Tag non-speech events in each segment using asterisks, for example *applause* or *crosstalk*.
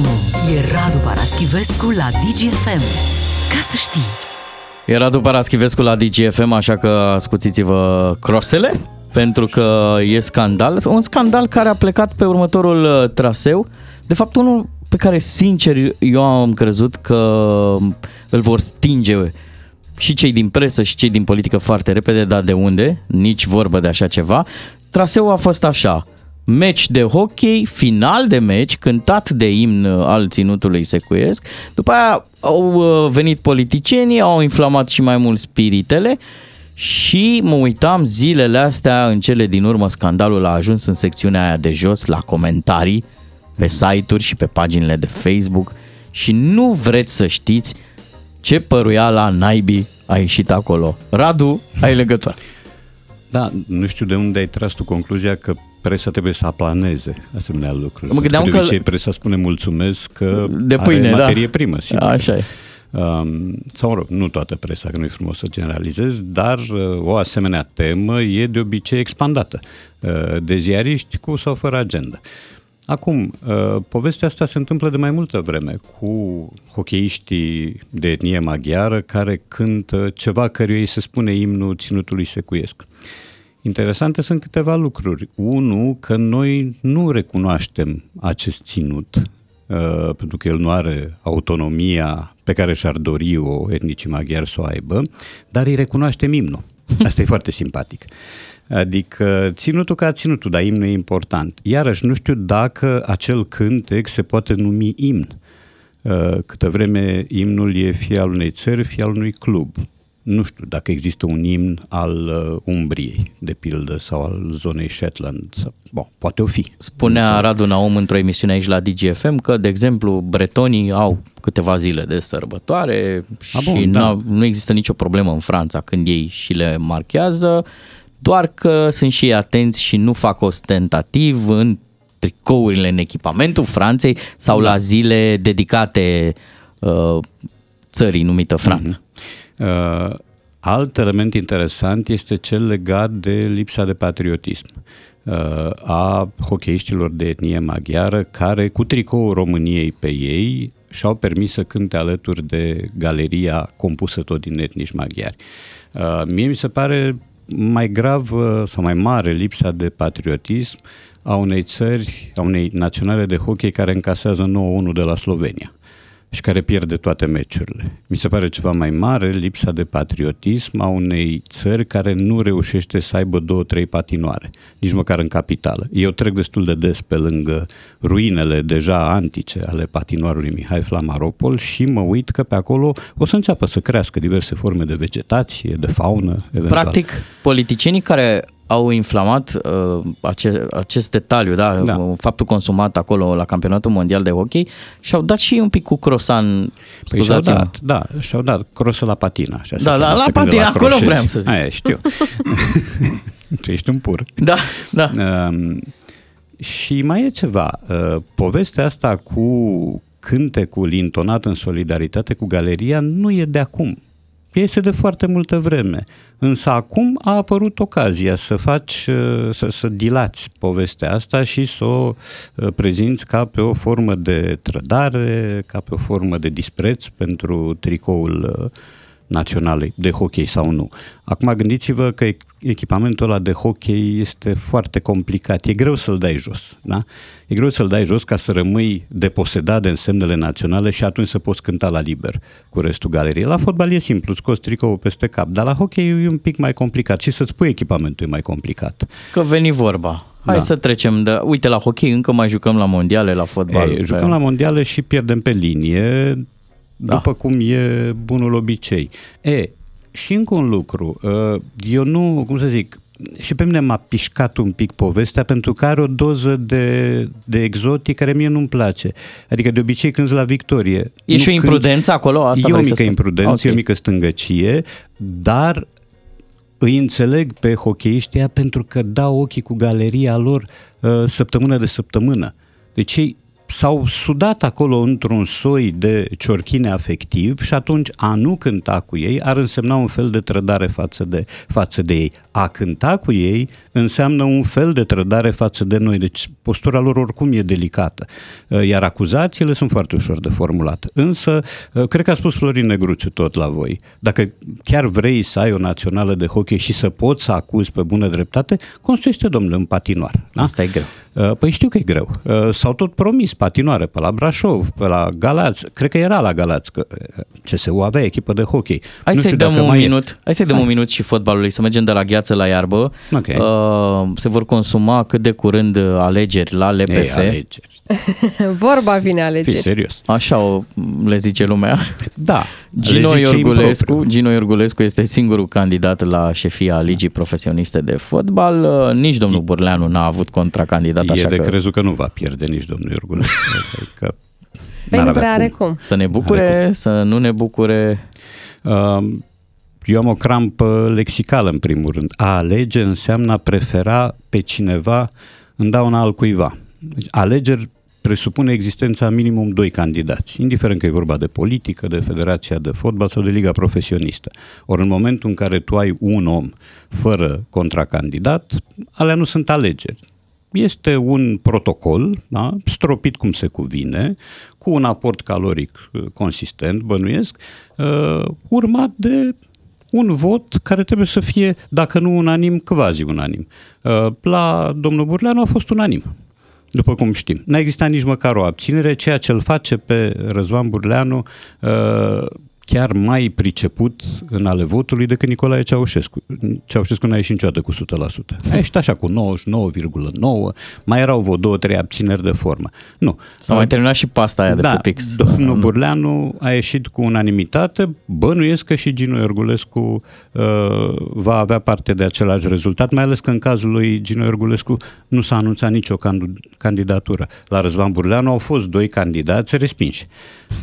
maximum. E Radu Paraschivescu la DGFM. Ca să știi. E Radu Paraschivescu la DGFM, așa că scuțiți-vă crosele, pentru că e scandal. Un scandal care a plecat pe următorul uh, traseu. De fapt, unul pe care, sincer, eu am crezut că îl vor stinge și cei din presă și cei din politică foarte repede, dar de unde? Nici vorbă de așa ceva. Traseul a fost așa. Meci de hockey, final de meci, cântat de imn al ținutului secuiesc. După aia au uh, venit politicienii, au inflamat și mai mult spiritele și mă uitam zilele astea, în cele din urmă, scandalul a ajuns în secțiunea aia de jos, la comentarii, pe site-uri și pe paginile de Facebook și nu vreți să știți ce păruiala naibii a ieșit acolo. Radu, ai legătură. Da, nu știu de unde ai tras tu concluzia că presa trebuie să aplaneze asemenea lucruri. Mă gândeam de că... obicei presa spune mulțumesc că de pâine, are materie da. primă, sigur. Așa e. Um, sau, mă rog, nu toată presa, că nu e frumos să generalizez, dar uh, o asemenea temă e de obicei expandată uh, de ziariști cu sau fără agenda. Acum, uh, povestea asta se întâmplă de mai multă vreme cu hocheiștii de etnie maghiară care cântă ceva căruia îi se spune imnul ținutului secuiesc. Interesante sunt câteva lucruri. Unu, că noi nu recunoaștem acest ținut, uh, pentru că el nu are autonomia pe care și-ar dori o etnicii maghiari să o aibă, dar îi recunoaștem imnul. *laughs* Asta e foarte simpatic. Adică ținutul ca ținutul, dar imnul e important. Iarăși, nu știu dacă acel cântec se poate numi imn. Uh, câtă vreme imnul e fie al unei țări, fie al unui club. Nu știu dacă există un imn al uh, Umbriei, de pildă, sau al zonei Shetland. Bon, poate o fi. Spunea Radu Naum într-o emisiune aici la DGFM că, de exemplu, bretonii au câteva zile de sărbătoare A, și bun, da. nu există nicio problemă în Franța când ei și le marchează, doar că sunt și ei atenți și nu fac ostentativ în tricourile în echipamentul Franței sau Da. la zile dedicate uh, țării numită Franța. Uh, alt element interesant este cel legat de lipsa de patriotism uh, a hocheiștilor de etnie maghiară care cu tricoul României pe ei și-au permis să cânte alături de galeria compusă tot din etnici maghiari. Uh, mie mi se pare mai grav uh, sau mai mare lipsa de patriotism a unei țări, a unei naționale de hockey care încasează 9-1 de la Slovenia și care pierde toate meciurile. Mi se pare ceva mai mare lipsa de patriotism a unei țări care nu reușește să aibă două, trei patinoare, nici măcar în capitală. Eu trec destul de des pe lângă ruinele deja antice ale patinoarului Mihai Flamaropol și mă uit că pe acolo o să înceapă să crească diverse forme de vegetație, de faună, eventual. Practic, politicienii care au inflamat uh, ace- acest detaliu, da, Da. da, faptul consumat acolo la campionatul mondial de hockey și au dat și un pic cu crosan, Păi și-au scuzați-mă. dat, da, și-au dat crosă la patina. Așa se Da, la- cheamă, la asta când patina, la acolo croșezi. vreau să zic. Aia, știu. *laughs* tu ești un pur. Da, da. Um, și mai e ceva. Uh, povestea asta cu cântecul intonat în solidaritate cu galeria nu e de acum. Este de foarte multă vreme. Însă acum a apărut ocazia să faci, uh, să, să dilați povestea asta și să o uh, prezinți ca pe o formă de trădare, ca pe o formă de dispreț pentru tricoul uh, naționale de hockey sau nu. Acum gândiți-vă că echipamentul ăla de hockey este foarte complicat. E greu să-l dai jos, da? E greu să-l dai jos ca să rămâi deposedat de însemnele naționale și atunci să poți cânta la liber cu restul galeriei. La fotbal e simplu, scoți tricoul peste cap, dar la hockey e un pic mai complicat și să-ți pui echipamentul e mai complicat. Că veni vorba. Hai Da. să trecem de... Uite, la hockey încă mai jucăm la mondiale, la fotbal. E, jucăm la mondiale și pierdem pe linie, Da. după cum e bunul obicei. E, și încă un lucru, uh, eu nu, cum să zic, și pe mine m-a pișcat un pic povestea pentru că are o doză de, de exotic care mie nu-mi place. Adică de obicei când la victorie. E nu și o cânti- imprudență acolo? Asta e o vrei să mică spui? imprudență, e o Ok. mică stângăcie, dar îi înțeleg pe hockeyiștii ăia pentru că dau ochii cu galeria lor uh, săptămână de săptămână. Deci ei s-au sudat acolo într-un soi de ciorchine afectiv și atunci a nu cânta cu ei ar însemna un fel de trădare față de, față de ei. A cânta cu ei înseamnă un fel de trădare față de noi. Deci postura lor oricum e delicată. Uh, iar acuzațiile sunt foarte ușor de formulat. Însă, uh, cred că a spus Florin Negruțiu tot la voi. Dacă chiar vrei să ai o națională de hockey și să poți să acuzi pe bună dreptate, construiește, domnule, un patinoar. Da? Asta e greu. Păi știu că e greu. S-au tot promis patinoare pe la Brașov, pe la Galați. Cred că era la Galați, că CSU avea echipă de hockey. Hai să-i dăm un minut, e. hai să-i dăm Hai. un minut și fotbalului, să mergem de la gheață la iarbă. Okay. Uh, se vor consuma cât de curând alegeri la LPF. Ei, alegeri. *laughs* Vorba vine alegeri. Fii serios. Așa o, le zice lumea. Da. Gino Iorgulescu, Gino Iorgulescu este singurul candidat la șefia Ligii Profesioniste de Fotbal. Uh, nici domnul Burleanu n-a avut contracandidat. E așa de că... crezut că nu va pierde nici domnul Iorgulescu. *laughs* că păi nu prea are cum. cum. Să ne bucure, cum. să nu ne bucure. Uh, eu am o crampă lexicală în primul rând. A alege înseamnă a prefera pe cineva în dauna al cuiva. Deci, alegeri presupune existența minimum doi candidați, indiferent că e vorba de politică, de federația de fotbal sau de liga profesionistă. Ori în momentul în care tu ai un om fără contracandidat, alea nu sunt alegeri. Este un protocol, da, stropit cum se cuvine, cu un aport caloric uh, consistent, bănuiesc, uh, urmat de un vot care trebuie să fie, dacă nu unanim, quasi unanim. Uh, la domnul Burleanu a fost unanim după cum știm. N-a existat nici măcar o abținere, ceea ce îl face pe Răzvan Burleanu uh, chiar mai priceput în ale votului decât Nicolae Ceaușescu. Ceaușescu n-a ieșit niciodată cu 100%. A ieșit așa cu 99,9, mai erau vreo două, trei abțineri de formă. Nu. S-a mai terminat și pasta aia de da, pe pix. domnul Burleanu a ieșit cu unanimitate, bănuiesc că și Ginu Iorgulescu uh, va avea parte de același rezultat, mai ales că în cazul lui Ginu Iorgulescu nu s-a anunțat nicio candidatură. La Răzvan Burleanu au fost doi candidați respinși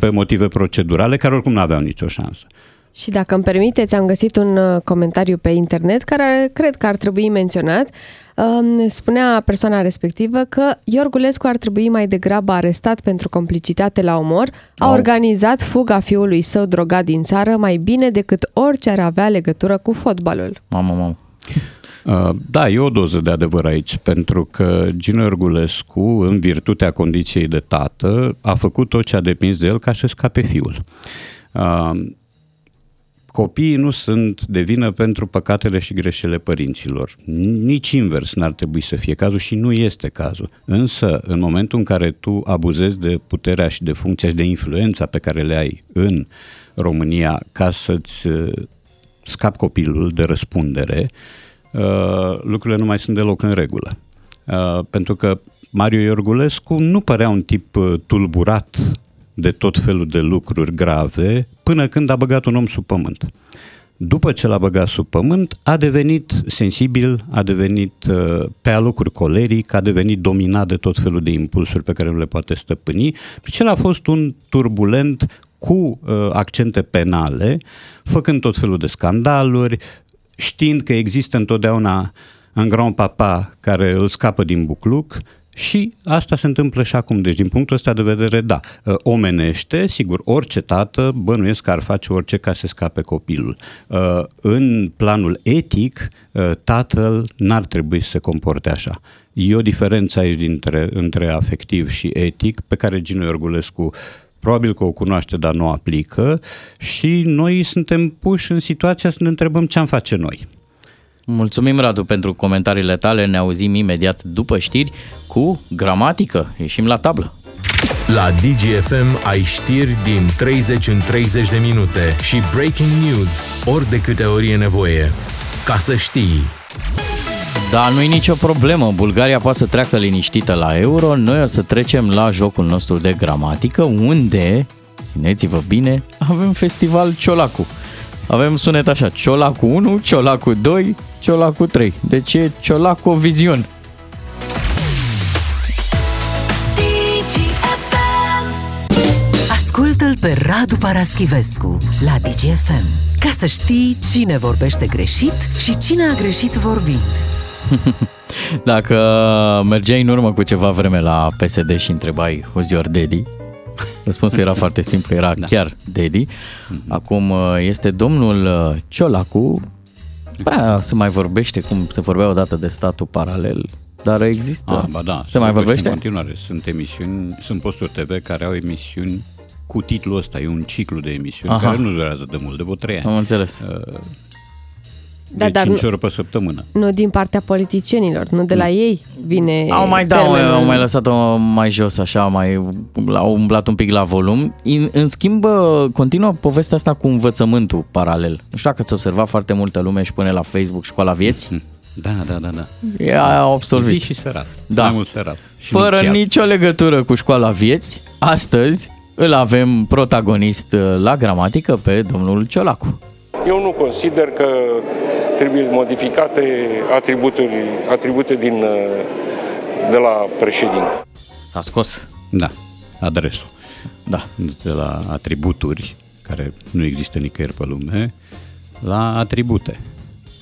pe motive procedurale care oricum nu aveau nicio șansă. Și dacă îmi permiteți, am găsit un uh, comentariu pe internet care cred că ar trebui menționat. Um, spunea persoana respectivă că Iorgulescu ar trebui mai degrabă arestat pentru complicitate la omor, a organizat fuga fiului său drogat din țară mai bine decât orice ar avea legătură cu fotbalul. Mamă, mamă. Uh, da, e o doză de adevăr aici, pentru că Gino Iorgulescu, în virtutea condiției de tată, a făcut tot ce a depins de el ca să scape fiul. Uh, copiii nu sunt de vină pentru păcatele și greșelile părinților. Nici invers n-ar trebui să fie cazul și nu este cazul. Însă, în momentul în care tu abuzezi de puterea și de funcția și de influența pe care le ai în România ca să-ți uh, scapi copilul de răspundere, uh, lucrurile nu mai sunt deloc în regulă. Uh, pentru că Mario Iorgulescu nu părea un tip tulburat de tot felul de lucruri grave până când a băgat un om sub pământ. După ce l-a băgat sub pământ, a devenit sensibil, a devenit uh, pe alocuri coleric, a devenit dominat de tot felul de impulsuri pe care nu le poate stăpâni. Deci el a fost un turbulent cu uh, accente penale, făcând tot felul de scandaluri, știind că există întotdeauna un grand papa care îl scapă din bucluc și asta se întâmplă și acum. Deci, din punctul ăsta de vedere, da, ă, omenește, sigur, orice tată bănuiesc că ar face orice ca să scape copilul. Ă, în planul etic, ă, tatăl n-ar trebui să se comporte așa. E o diferență aici dintre, între afectiv și etic, pe care Gino Iorgulescu probabil că o cunoaște, dar nu o aplică și noi suntem puși în situația să ne întrebăm ce am face noi. Mulțumim, Radu, pentru comentariile tale. Ne auzim imediat după știri cu gramatică. Ieșim la tablă. La DGFM ai știri din 30 în 30 de minute și breaking news ori de câte ori e nevoie. Ca să știi. Da, nu e nicio problemă. Bulgaria poate să treacă liniștită la euro. Noi o să trecem la jocul nostru de gramatică, unde, țineți-vă bine, avem festival Ciolacu. Avem sunet așa, Ciolacu 1, Ciolacu 2, Ciolacu 3. Deci e Ciolacu Vision. Ascultă-l pe Radu Paraschivescu la DGFM ca să știi cine vorbește greșit și cine a greșit vorbind. *laughs* Dacă mergeai în urmă cu ceva vreme la PSD și întrebai Who's your daddy? Răspunsul era foarte simplu, era da. chiar daddy. Mhm. Acum uh, este domnul uh, Ciolacu, prea se mai vorbește cum se vorbea odată de statul paralel, dar există. Ah, ba da, se mai vorbește? În continuare. Sunt emisiuni, sunt posturi TV care au emisiuni cu titlul ăsta. E un ciclu de emisiuni Aha. care nu durează de mult, de vreo trei ani. Am înțeles. Da, de dar 5 nu- ori pe săptămână. Nu din partea politicienilor, nu de la ei vine Au mai da, termenul. au mai lăsat-o mai jos, așa, mai au umblat un pic la volum. În, în schimb, bă, continuă povestea asta cu învățământul paralel. Nu știu dacă ți observa foarte multă lume și pune la Facebook școala vieții. Da, da, da, da. Ea a absolvit. Zi și serat. Da. Mai mult serat. Și Fără nupțial. nicio legătură cu școala vieți, astăzi îl avem protagonist uh, la gramatică pe domnul Ciolacu. Eu nu consider că trebuie modificate atributuri, atribute din, uh, de la președinte. S-a scos. Da, adresul. Da. De la atributuri, care nu există nicăieri pe lume, la atribute.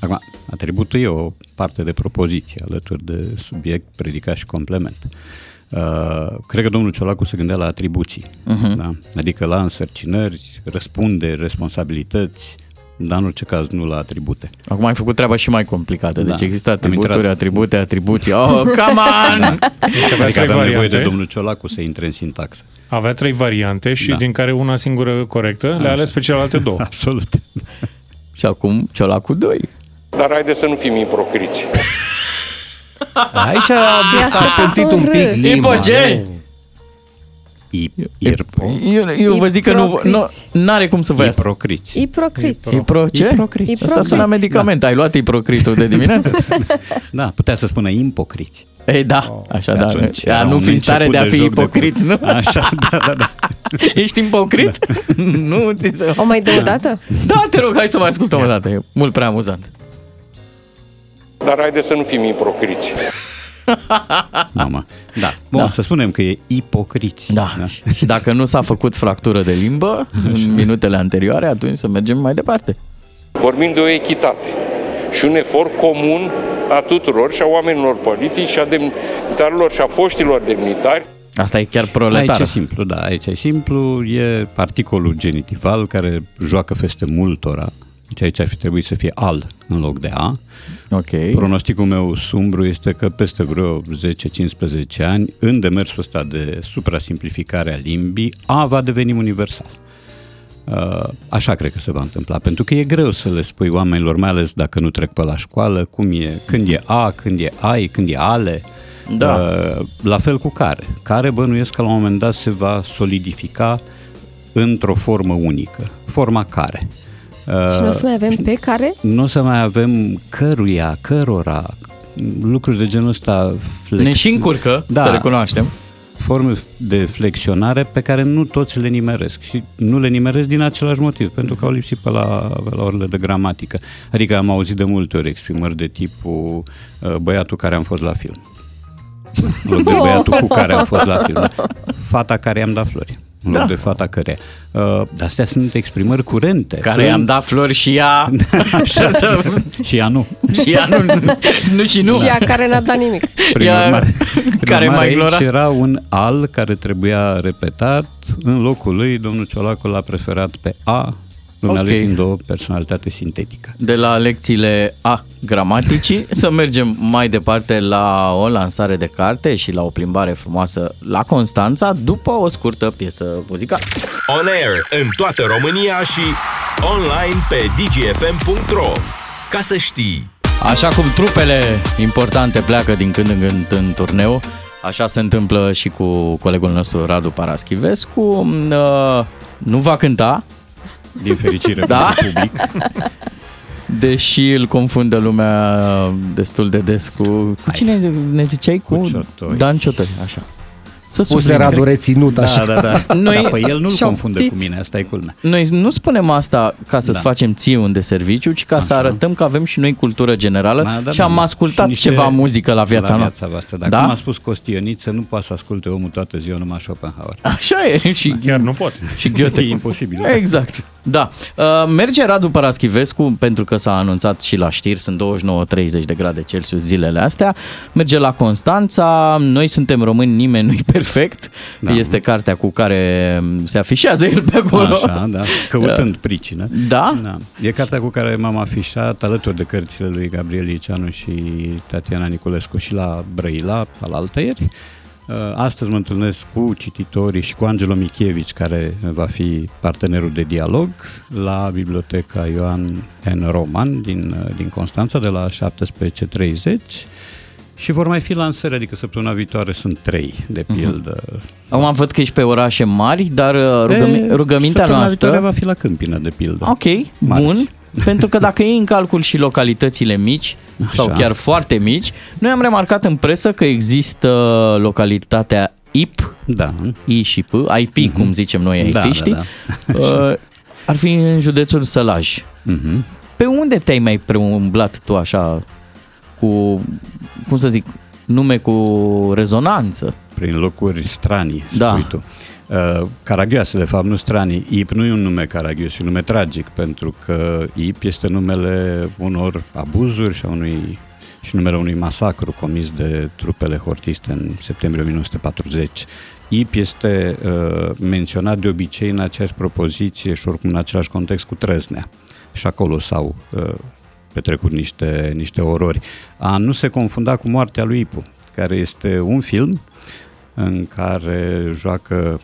Acum, atributul e o parte de propoziție alături de subiect, predicat și complement. Uh, cred că domnul Ciolacu se gândea la atribuții, uh-huh. da? adică la însărcinări, răspunde, responsabilități, dar în orice caz nu la atribute. Acum ai făcut treaba și mai complicată. Deci Da. există Am atributuri, intrat- atribuții, atribuții. Oh, come on! Adică trei aveam nevoie de variante. domnul Ciolacu să intre în sintaxă. Avea trei variante și Da. din care una singură corectă, le-a ales pe celelalte două. *laughs* Absolut. și acum Ciolacu 2. Dar haideți să nu fim ipocriți. Aici Ia s-a să spântit un pic hotărâ. limba. Ipoge! I, irpo, Eu, eu vă zic că nu, nu Iprocriți. n-are cum să vă iasă. iprocriți. Iprocriți. Ipro ce? Iprocriți. Asta sună Iprocriți. medicament. Ai luat iprocritul de dimineață? *laughs* Da, putea să spună impocriți. Ei, da, așa, Și da. atunci Ea era nu un fi în stare de a început fi joc de ipocrit, nu? cuvânt. *laughs* Așa, da, da, da. *laughs* Ești ipocrit? nu, ți se... O mai dă o dată? Da, te rog, hai să mai ascultăm o dată. E mult prea amuzant. Dar haideți să nu fim ipocriți. Mama. Da. Bun, Da. să spunem că e ipocriți. Da. Și dacă nu s-a făcut fractură de limbă în minutele anterioare, atunci să mergem mai departe. Vorbim de o echitate și un efort comun a tuturor și a oamenilor politici și a demnitarilor și a foștilor demnitari Asta e chiar Aici proletar. e simplu, da, aici e simplu, e particolul genitival care joacă feste multora. Deci aici ar fi trebuit să fie al în loc de a. Ok. Pronosticul meu sumbru este că peste vreo 10-15 ani, în demersul ăsta de suprasimplificare a limbii, A va deveni universal. Uh, Așa cred că se va întâmpla, pentru că e greu să le spui oamenilor, mai ales dacă nu trec pe la școală, cum e, când e A, când e ai, când e ale. Da. Uh, La fel cu care. Care bănuiesc că la un moment dat se va solidifica într-o formă unică. Forma care. Uh, Și nu o să mai avem pe care? nu o să mai avem căruia, cărora, lucruri de genul ăsta. Flex. Ne și încurcă, Da. să recunoaștem. Forme de flexionare pe care nu toți le nimeresc și nu le nimeresc din același motiv, pentru că au lipsit pe la, pe la orele de gramatică. Adică am auzit de multe ori exprimări de tipul uh, băiatul care am fost la film. În loc de băiatul cu care am fost la film. Fata care i-am dat flori. În loc Da. de fata care. Uh, dar astea sunt exprimări curente. Care În- i-am dat flori și ea... *laughs* Așa să... Și ea nu. Și ea nu, nu și nu. Și a care n-a dat nimic. Prin Ea- urmare, prin care urmare, mai glora? aici era un al care trebuia repetat. În locul lui, domnul Ciolacu l-a preferat pe A, dumnealui Ok. fiind o personalitate sintetică. De la lecțiile A gramaticii *laughs* să mergem mai departe la o lansare de carte și la o plimbare frumoasă la Constanța după o scurtă piesă muzicală. On air în toată România și online pe dgfm.ro Ca să știi! Așa cum trupele importante pleacă din când în când în turneu, așa se întâmplă și cu colegul nostru Radu Paraschivescu. Uh, Nu va cânta, Din fericire Da? pentru public. deși îl confundă lumea destul de des cu... Cu cine ne ziceai? Cu, Cu Ciotoi. Dan Ciotoi, așa. Să Puse subliniem. Radu reținut așa. Da, da, da. *laughs* Noi- Dar pe el nu-l Și-au confunde ptit. cu mine, asta e culmea. Noi nu spunem asta ca să-ți Da. facem ție un de serviciu, ci ca să Așa. arătăm că avem și noi cultură generală Da, da, și am da. ascultat Și niște- ceva muzică la viața la noastră. viața voastră. Dacă Da? cum a spus Costioniță, nu poate să asculte omul toată ziua numai Schopenhauer. Așa e și, Chiar nu pot. și Goethe. *laughs* E imposibil. Exact. Da. Uh, merge Radu Paraschivescu pentru că s-a anunțat și la știri, sunt 29-30 de grade Celsius zilele astea. Merge la Constanța, noi suntem români, nimeni nu-i pe perfect. Da. Este cartea cu care se afișează el pe acolo. Așa, da. Căutând pricină. Da? da. E cartea cu care m-am afișat alături de cărțile lui Gabriel Iceanu și Tatiana Niculescu și la Brăila, al altăieri. Uh, Astăzi mă întâlnesc cu cititorii și cu Angelo Michievici, care va fi partenerul de dialog la Biblioteca Ioan N. Roman din, uh, din Constanța de la 17.30 și vor mai fi lansări, adică săptămâna viitoare sunt trei, de pildă. Acum văd că ești pe orașe mari, dar uh, rugămi- E, rugămintea săptămâna noastră... viitoare va fi la Câmpina, de pildă. Ok, Marți. bun. *laughs* Pentru că dacă iei în calcul și localitățile mici Așa. sau chiar foarte mici, noi am remarcat în presă că există localitatea IP, Da. I și P, IP cum zicem noi Da, IT-știi, da, da. uh, ar fi în județul Sălaj. Mhm. Pe unde te-ai mai preumblat tu așa cu, cum să zic, nume cu rezonanță? Prin locuri stranii, Da. spui tu. Uh, caragioase, de fapt, nu stranii. Ip nu e un nume caragios, e un nume tragic, pentru că Ip este numele unor abuzuri și a unui și numele unui masacru comis de trupele hortiste în septembrie 1940. IP este uh, menționat de obicei în aceeași propoziție și oricum în același context cu Trăznea. Și acolo s-au uh, petrecut niște, niște orori. A nu se confunda cu Moartea lui Ipu, care este un film în care joacă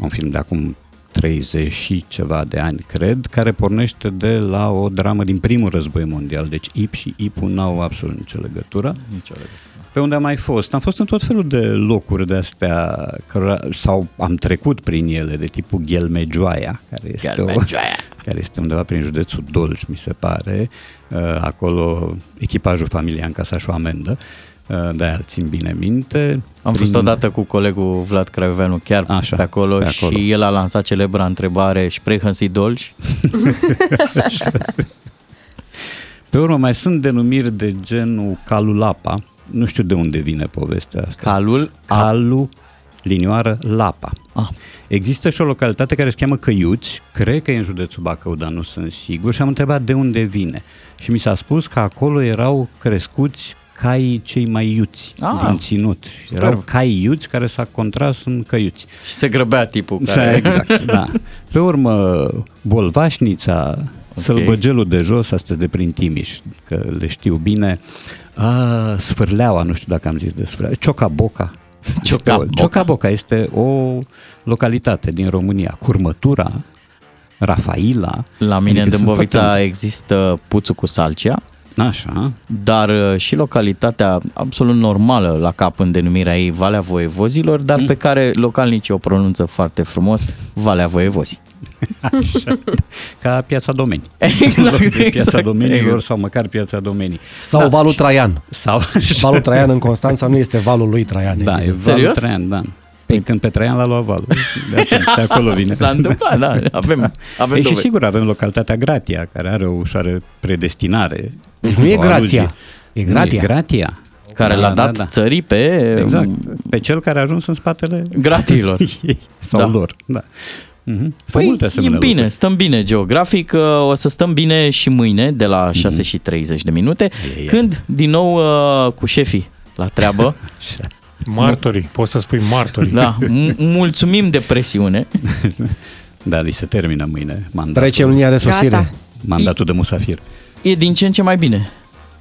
un film de acum 30 și ceva de ani, cred, care pornește de la o dramă din primul război mondial. Deci IP și IPU n-au absolut nicio legătură. Nicio legătură. Pe unde am mai fost? Am fost în tot felul de locuri de astea cărora, sau am trecut prin ele, de tipul Ghelmegioaia, care este, o, Ghelmegioaia. *laughs* care este undeva prin județul Dolj, mi se pare. Uh, Acolo echipajul familiei a încasat și o amendă, uh, de-aia îl țin bine minte. Am fost odată cu colegul Vlad Craioveanu chiar Așa, pe acolo, pe acolo. și el a lansat celebra întrebare Sprechen Sie Dolci? *laughs* Pe urmă mai sunt denumiri de genul Calulapa, nu știu de unde vine povestea asta. Calul a... Calu, linioară, Lapa. Ah. Există și o localitate care se cheamă Căiuți, cred că e în județul Bacău, dar nu sunt sigur, și am întrebat de unde vine. Și mi s-a spus că acolo erau crescuți caii cei mai iuți Ah, din ținut. superb. Erau cai iuți care s-a contras în căiuți. Și se grăbea tipul Da, care... exact, *laughs* da. Pe urmă, Bolvașnița, okay. Sălbăgelul de jos, astăzi de prin Timiș, că le știu bine. A, Sfârleaua, nu știu dacă am zis despre Ciocaboca. Este o- Ciocaboca. Ciocaboca este o localitate din România. Curmătura, Rafaila. La mine adică în sunt Dâmbovița foarte- există Puțul cu Salcea, Așa, dar uh, și localitatea absolut normală la cap în denumirea ei Valea Voievozilor, dar pe care localnicii o pronunță foarte frumos Valea Voievozi. Așa. Ca piața domenii. *laughs* Exact, De piața exact, domeniilor exact. sau măcar piața domenii. Sau valul Traian. Sau Valul Traian în Constanța nu este valul lui Traian. Da, e valul Serios? Traian, da. Păi când pe Traian l-a luat valul. De, atunci, de acolo vine. S-a întâmplat, da, *laughs* avem, avem Ei, și dovezi. sigur avem localitatea Gratia, care are o ușoară predestinare. Deci nu e O Grația, aluzie. e Gratia. Nu, E Gratia. care Da, l-a da, dat da. țării pe Exact. Pe cel care a ajuns în spatele gratiilor. *laughs* ei sau Da. lor. Da. Mhm. Sunt Păi multe e asemenea bine, lucruri. stăm bine geografic, uh, o să stăm bine și mâine de la 6 și 30 de minute, Ai, ai, ai. când din nou uh, cu șefii la treabă. *laughs* Așa. Martorii, poți să spui martorii. da, m- mulțumim de presiune. *laughs* Da, li se termină mâine mandatul, Trece în linia de sosire. Gata. mandatul de musafir. E din ce în ce mai bine.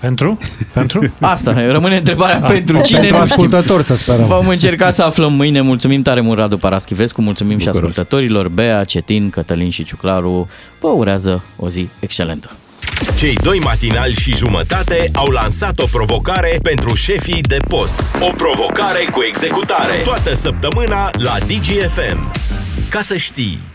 Pentru? Pentru? *laughs* Asta, rămâne întrebarea pentru cine Pentru nu știm. ascultători să sperăm. Vom încerca să aflăm mâine. Mulțumim tare mult Radu Paraschivescu, mulțumim și Bucuros. ascultătorilor Bea, Cetin, Cătălin și Ciuclaru. Vă urează o zi excelentă. Cei doi matinali și jumătate au lansat o provocare pentru șefii de post. O provocare cu executare. Toată săptămâna la DGFM. Ca să știi...